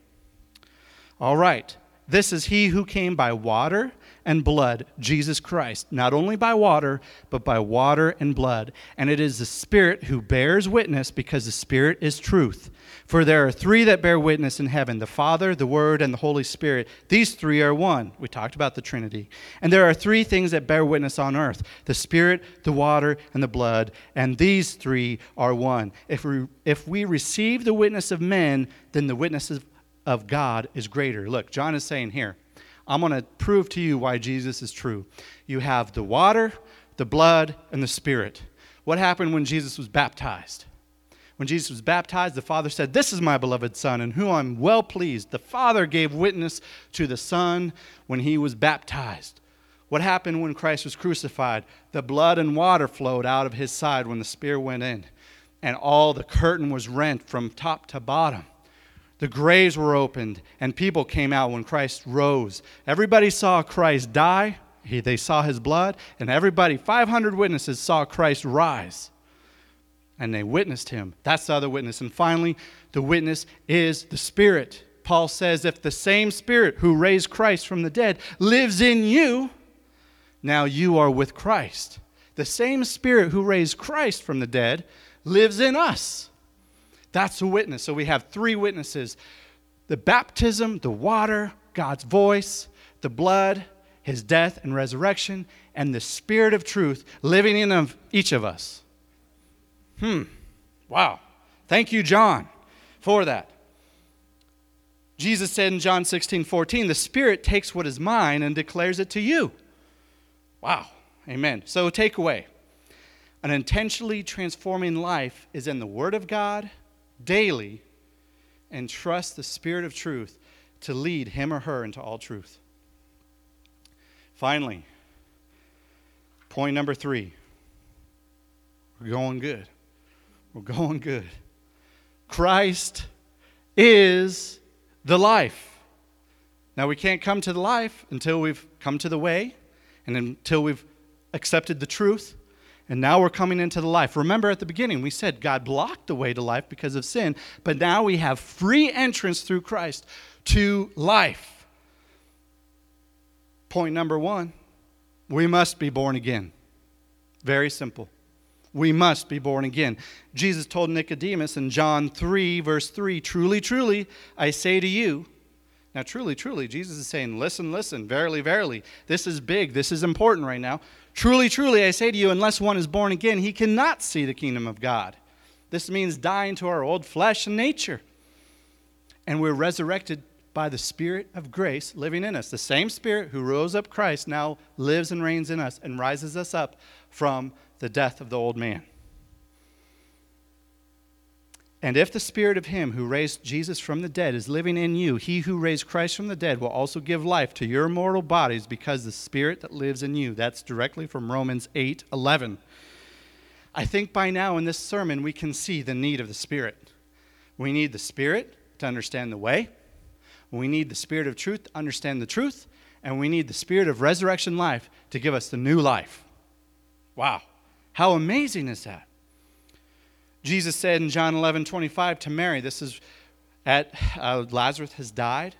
All right. This is he who came by water and blood, Jesus Christ, not only by water, but by water and blood. And it is the Spirit who bears witness because the Spirit is truth. For there are three that bear witness in heaven the Father, the Word, and the Holy Spirit. These three are one. We talked about the Trinity. And there are three things that bear witness on earth the Spirit, the water, and the blood. And these three are one. If we, if we receive the witness of men, then the witness of, of God is greater. Look, John is saying here, I'm going to prove to you why Jesus is true. You have the water, the blood, and the Spirit. What happened when Jesus was baptized? When Jesus was baptized, the Father said, This is my beloved Son, in whom I'm well pleased. The Father gave witness to the Son when he was baptized. What happened when Christ was crucified? The blood and water flowed out of his side when the spear went in, and all the curtain was rent from top to bottom. The graves were opened, and people came out when Christ rose. Everybody saw Christ die, he, they saw his blood, and everybody, 500 witnesses, saw Christ rise. And they witnessed him. That's the other witness. And finally, the witness is the Spirit. Paul says, if the same Spirit who raised Christ from the dead lives in you, now you are with Christ. The same Spirit who raised Christ from the dead lives in us. That's a witness. So we have three witnesses the baptism, the water, God's voice, the blood, his death and resurrection, and the spirit of truth living in each of us. Hmm. Wow. Thank you, John, for that. Jesus said in John 16, 14, the Spirit takes what is mine and declares it to you. Wow. Amen. So, takeaway an intentionally transforming life is in the Word of God daily and trust the Spirit of truth to lead him or her into all truth. Finally, point number three. We're going good. We're going good. Christ is the life. Now, we can't come to the life until we've come to the way and until we've accepted the truth. And now we're coming into the life. Remember at the beginning, we said God blocked the way to life because of sin, but now we have free entrance through Christ to life. Point number one we must be born again. Very simple. We must be born again. Jesus told Nicodemus in John 3, verse 3 Truly, truly, I say to you, now, truly, truly, Jesus is saying, Listen, listen, verily, verily, this is big, this is important right now. Truly, truly, I say to you, unless one is born again, he cannot see the kingdom of God. This means dying to our old flesh and nature. And we're resurrected by the Spirit of grace living in us. The same Spirit who rose up Christ now lives and reigns in us and rises us up from the death of the old man. And if the spirit of him who raised Jesus from the dead is living in you, he who raised Christ from the dead will also give life to your mortal bodies because the spirit that lives in you. That's directly from Romans 8 11. I think by now in this sermon we can see the need of the spirit. We need the spirit to understand the way, we need the spirit of truth to understand the truth, and we need the spirit of resurrection life to give us the new life. Wow. How amazing is that? Jesus said in John 11 25 to Mary, this is at uh, Lazarus has died,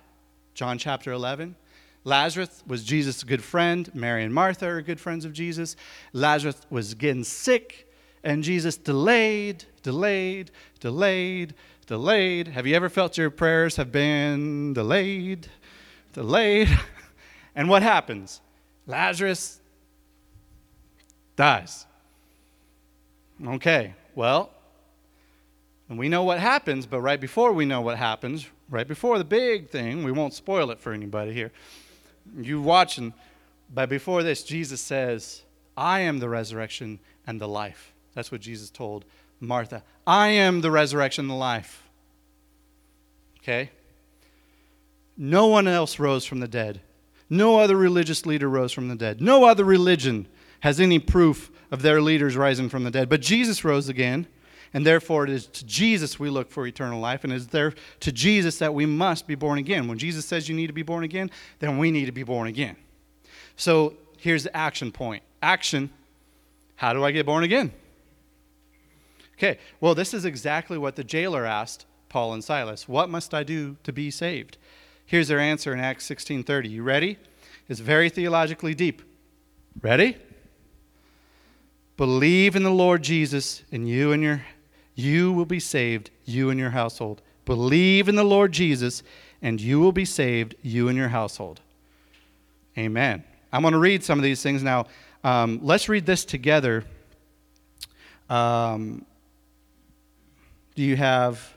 John chapter 11. Lazarus was Jesus' good friend. Mary and Martha are good friends of Jesus. Lazarus was getting sick, and Jesus delayed, delayed, delayed, delayed. Have you ever felt your prayers have been delayed, delayed? And what happens? Lazarus dies. Okay, well, and we know what happens, but right before we know what happens, right before the big thing, we won't spoil it for anybody here. You watching, but before this, Jesus says, I am the resurrection and the life. That's what Jesus told Martha. I am the resurrection and the life. Okay? No one else rose from the dead. No other religious leader rose from the dead. No other religion has any proof of their leaders rising from the dead. But Jesus rose again. And therefore, it is to Jesus we look for eternal life, and it is there to Jesus that we must be born again. When Jesus says you need to be born again, then we need to be born again. So here's the action point action how do I get born again? Okay, well, this is exactly what the jailer asked Paul and Silas. What must I do to be saved? Here's their answer in Acts 16:30. You ready? It's very theologically deep. Ready? Believe in the Lord Jesus, and you and your you will be saved, you and your household. Believe in the Lord Jesus, and you will be saved, you and your household. Amen. I'm going to read some of these things now. Um, let's read this together. Um, do you have,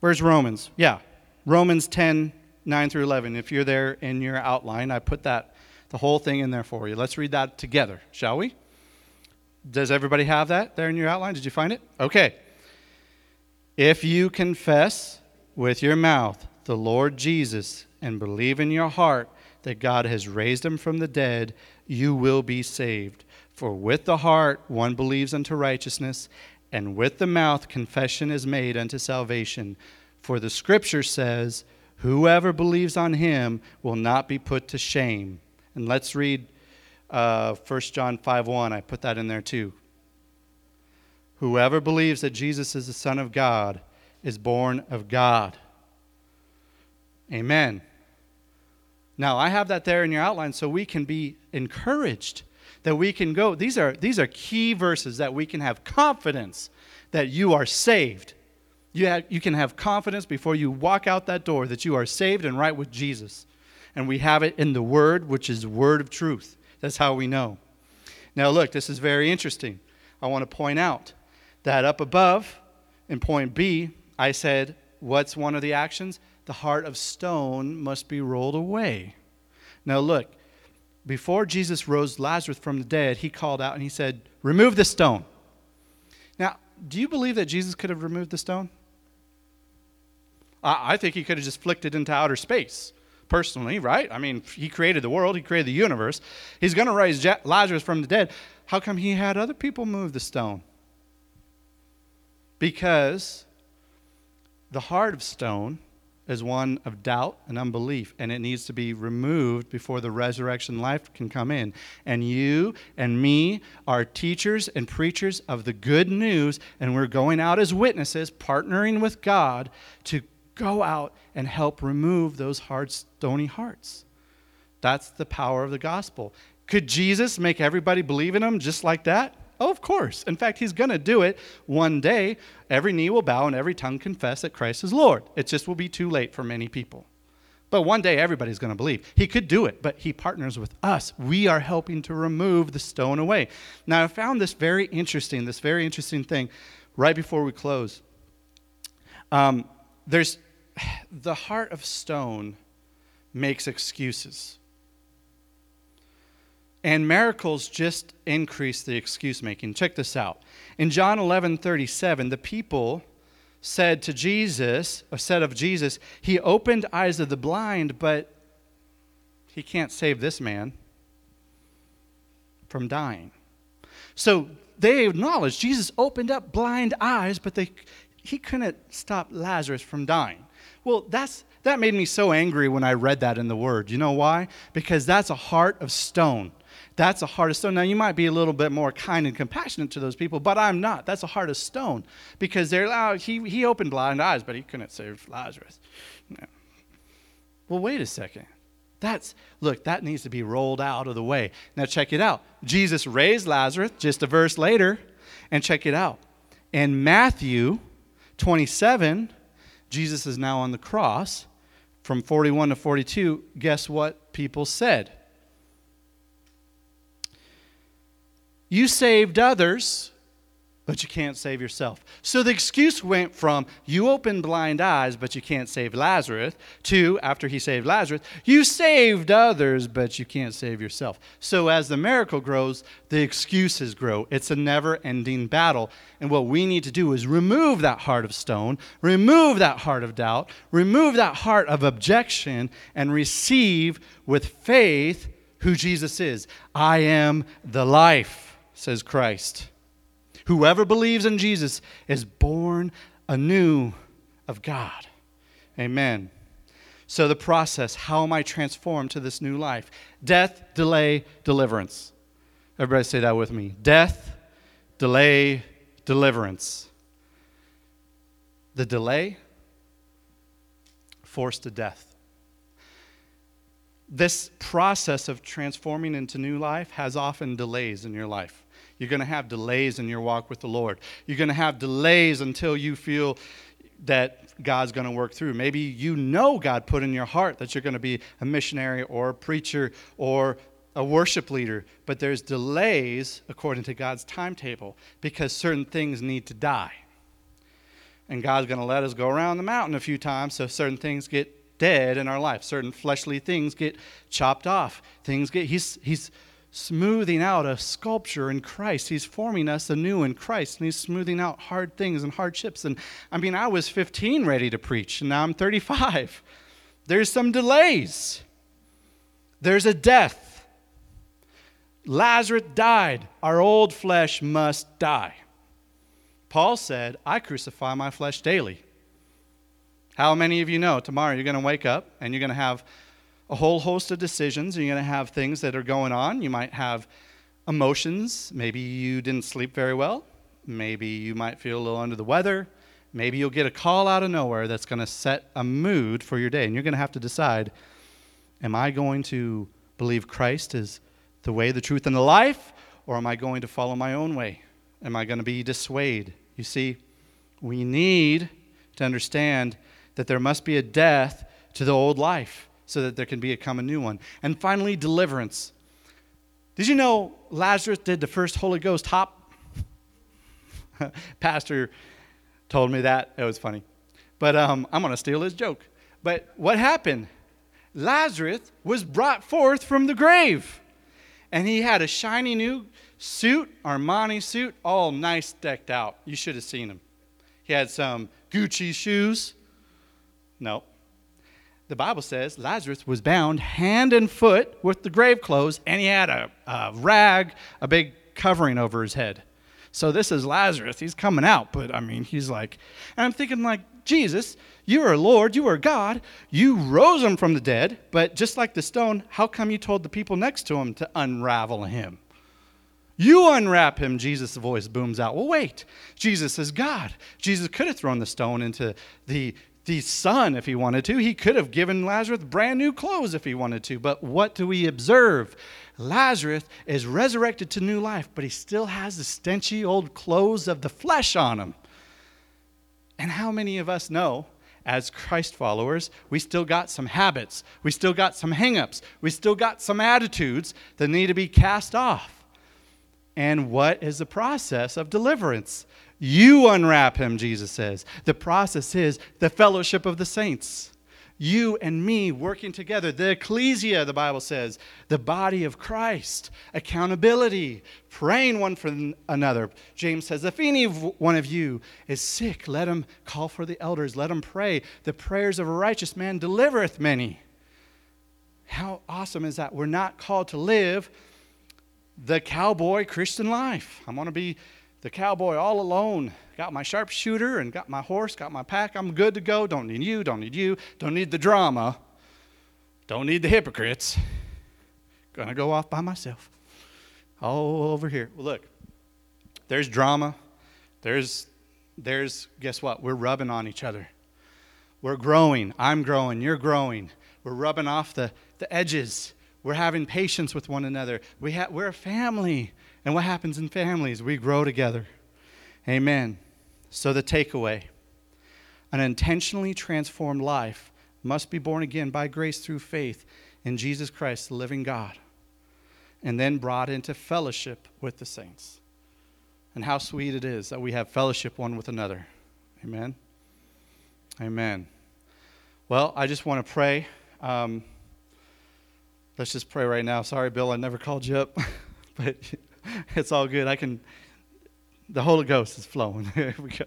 where's Romans? Yeah, Romans 10, 9 through 11. If you're there in your outline, I put that, the whole thing in there for you. Let's read that together, shall we? Does everybody have that there in your outline? Did you find it? Okay. If you confess with your mouth the Lord Jesus and believe in your heart that God has raised him from the dead, you will be saved. For with the heart one believes unto righteousness, and with the mouth confession is made unto salvation. For the scripture says, Whoever believes on him will not be put to shame. And let's read uh, 1 John 5 1. I put that in there too. Whoever believes that Jesus is the Son of God is born of God. Amen. Now, I have that there in your outline so we can be encouraged that we can go. These are, these are key verses that we can have confidence that you are saved. You, have, you can have confidence before you walk out that door that you are saved and right with Jesus. And we have it in the Word, which is Word of truth. That's how we know. Now, look, this is very interesting. I want to point out that up above in point B, I said, What's one of the actions? The heart of stone must be rolled away. Now, look, before Jesus rose Lazarus from the dead, he called out and he said, Remove the stone. Now, do you believe that Jesus could have removed the stone? I think he could have just flicked it into outer space personally, right? I mean, he created the world, he created the universe. He's going to raise Lazarus from the dead. How come he had other people move the stone? Because the heart of stone is one of doubt and unbelief, and it needs to be removed before the resurrection life can come in. And you and me are teachers and preachers of the good news, and we're going out as witnesses, partnering with God to go out and help remove those hard, stony hearts. That's the power of the gospel. Could Jesus make everybody believe in him just like that? Oh, of course. In fact, he's going to do it one day. Every knee will bow and every tongue confess that Christ is Lord. It just will be too late for many people. But one day everybody's going to believe. He could do it, but he partners with us. We are helping to remove the stone away. Now, I found this very interesting, this very interesting thing right before we close. Um, there's the heart of stone makes excuses. And miracles just increase the excuse making. Check this out. In John 11 37, the people said to Jesus, or said of Jesus, He opened eyes of the blind, but He can't save this man from dying. So they acknowledged Jesus opened up blind eyes, but they, he couldn't stop Lazarus from dying. Well, that's, that made me so angry when I read that in the Word. You know why? Because that's a heart of stone. That's a heart of stone. Now, you might be a little bit more kind and compassionate to those people, but I'm not. That's a heart of stone because they're oh, he, he opened blind eyes, but he couldn't save Lazarus. No. Well, wait a second. That's, look, that needs to be rolled out of the way. Now, check it out. Jesus raised Lazarus just a verse later, and check it out. In Matthew 27, Jesus is now on the cross. From 41 to 42, guess what people said? You saved others, but you can't save yourself. So the excuse went from you opened blind eyes, but you can't save Lazarus, to after he saved Lazarus, you saved others, but you can't save yourself. So as the miracle grows, the excuses grow. It's a never ending battle. And what we need to do is remove that heart of stone, remove that heart of doubt, remove that heart of objection, and receive with faith who Jesus is. I am the life, says Christ. Whoever believes in Jesus is born anew of God. Amen. So, the process how am I transformed to this new life? Death, delay, deliverance. Everybody say that with me. Death, delay, deliverance. The delay, forced to death. This process of transforming into new life has often delays in your life. You're going to have delays in your walk with the Lord. You're going to have delays until you feel that God's going to work through. Maybe you know God put in your heart that you're going to be a missionary or a preacher or a worship leader, but there's delays according to God's timetable because certain things need to die. And God's going to let us go around the mountain a few times so certain things get dead in our life. Certain fleshly things get chopped off. Things get he's he's smoothing out a sculpture in Christ. He's forming us anew in Christ, and He's smoothing out hard things and hardships. And I mean, I was 15 ready to preach, and now I'm 35. There's some delays, there's a death. Lazarus died. Our old flesh must die. Paul said, I crucify my flesh daily. How many of you know tomorrow you're going to wake up and you're going to have a whole host of decisions. You're going to have things that are going on. You might have emotions. Maybe you didn't sleep very well. Maybe you might feel a little under the weather. Maybe you'll get a call out of nowhere that's going to set a mood for your day. And you're going to have to decide am I going to believe Christ is the way, the truth, and the life? Or am I going to follow my own way? Am I going to be dissuaded? You see, we need to understand that there must be a death to the old life so that there can be a new one. And finally, deliverance. Did you know Lazarus did the first Holy Ghost hop? Pastor told me that. It was funny. But um, I'm going to steal his joke. But what happened? Lazarus was brought forth from the grave. And he had a shiny new suit, Armani suit, all nice decked out. You should have seen him. He had some Gucci shoes. No, the Bible says Lazarus was bound hand and foot with the grave clothes, and he had a, a rag, a big covering over his head. So this is Lazarus. He's coming out, but I mean, he's like, and I'm thinking, like, Jesus, you are Lord, you are God. You rose him from the dead, but just like the stone, how come you told the people next to him to unravel him? You unwrap him, Jesus' voice booms out. Well, wait. Jesus is God. Jesus could have thrown the stone into the, the sun if he wanted to. He could have given Lazarus brand new clothes if he wanted to. But what do we observe? Lazarus is resurrected to new life, but he still has the stenchy old clothes of the flesh on him. And how many of us know, as Christ followers, we still got some habits, we still got some hangups, we still got some attitudes that need to be cast off? And what is the process of deliverance? You unwrap him, Jesus says. The process is the fellowship of the saints you and me working together. The ecclesia, the Bible says, the body of Christ, accountability, praying one for another. James says, if any one of you is sick, let him call for the elders, let him pray. The prayers of a righteous man delivereth many. How awesome is that? We're not called to live the cowboy Christian life. I'm going to be the cowboy all alone got my sharpshooter and got my horse, got my pack. I'm good to go. Don't need you, don't need you, don't need the drama, don't need the hypocrites. Gonna go off by myself. All over here. Well, look, there's drama. There's, there's, guess what? We're rubbing on each other. We're growing. I'm growing. You're growing. We're rubbing off the, the edges. We're having patience with one another. We ha- we're a family. And what happens in families? We grow together. Amen. So, the takeaway an intentionally transformed life must be born again by grace through faith in Jesus Christ, the living God, and then brought into fellowship with the saints. And how sweet it is that we have fellowship one with another. Amen. Amen. Well, I just want to pray. Um, let's just pray right now. Sorry, Bill, I never called you up, but it's all good. I can the Holy Ghost is flowing. Here we go.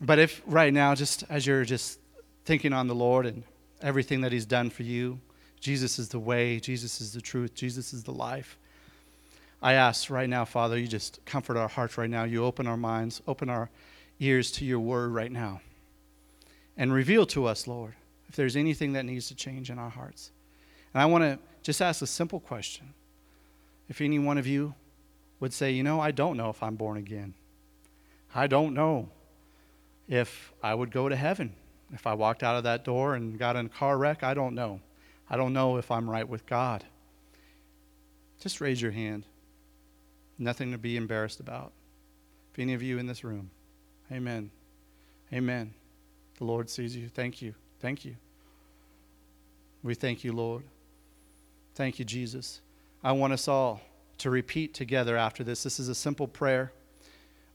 But if right now, just as you're just thinking on the Lord and everything that He's done for you, Jesus is the way, Jesus is the truth, Jesus is the life. I ask right now, Father, you just comfort our hearts right now. You open our minds, open our ears to your word right now. And reveal to us, Lord, if there's anything that needs to change in our hearts. And I want to just ask a simple question. If any one of you would say, You know, I don't know if I'm born again. I don't know if I would go to heaven. If I walked out of that door and got in a car wreck, I don't know. I don't know if I'm right with God. Just raise your hand. Nothing to be embarrassed about. If any of you in this room, amen. Amen. The Lord sees you. Thank you. Thank you. We thank you, Lord. Thank you, Jesus. I want us all to repeat together after this. This is a simple prayer,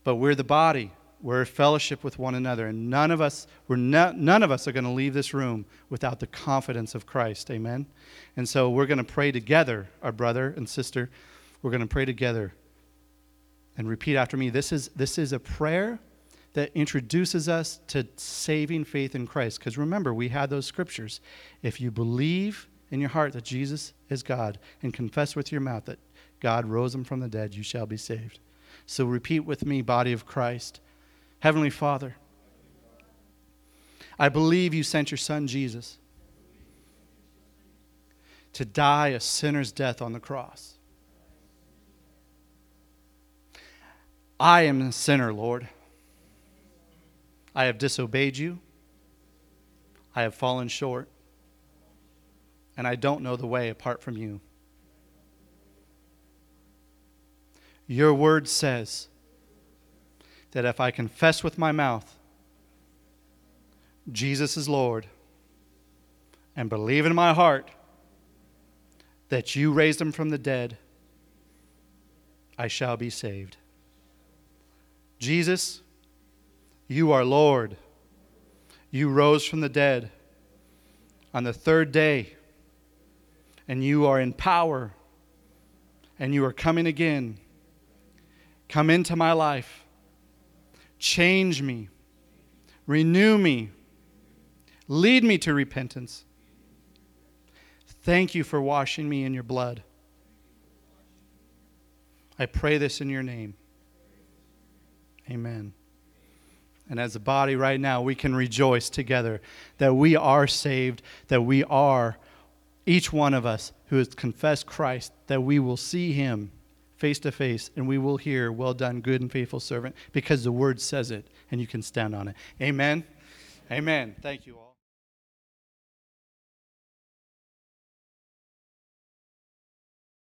but we're the body. We're a fellowship with one another, and none of us, we're none of us are going to leave this room without the confidence of Christ. Amen. And so we're going to pray together, our brother and sister. We're going to pray together and repeat after me. This is this is a prayer that introduces us to saving faith in Christ. Because remember, we had those scriptures. If you believe in your heart that Jesus is God and confess with your mouth that God rose him from the dead, you shall be saved. So repeat with me, body of Christ. Heavenly Father, I believe you sent your son Jesus to die a sinner's death on the cross. I am a sinner, Lord. I have disobeyed you. I have fallen short. And I don't know the way apart from you. Your word says that if I confess with my mouth Jesus is Lord and believe in my heart that you raised him from the dead, I shall be saved. Jesus, you are Lord. You rose from the dead on the third day, and you are in power, and you are coming again Come into my life. Change me. Renew me. Lead me to repentance. Thank you for washing me in your blood. I pray this in your name. Amen. And as a body right now, we can rejoice together that we are saved, that we are, each one of us who has confessed Christ, that we will see him face to face and we will hear, Well done, good and faithful servant, because the word says it and you can stand on it. Amen. Amen. Thank you all.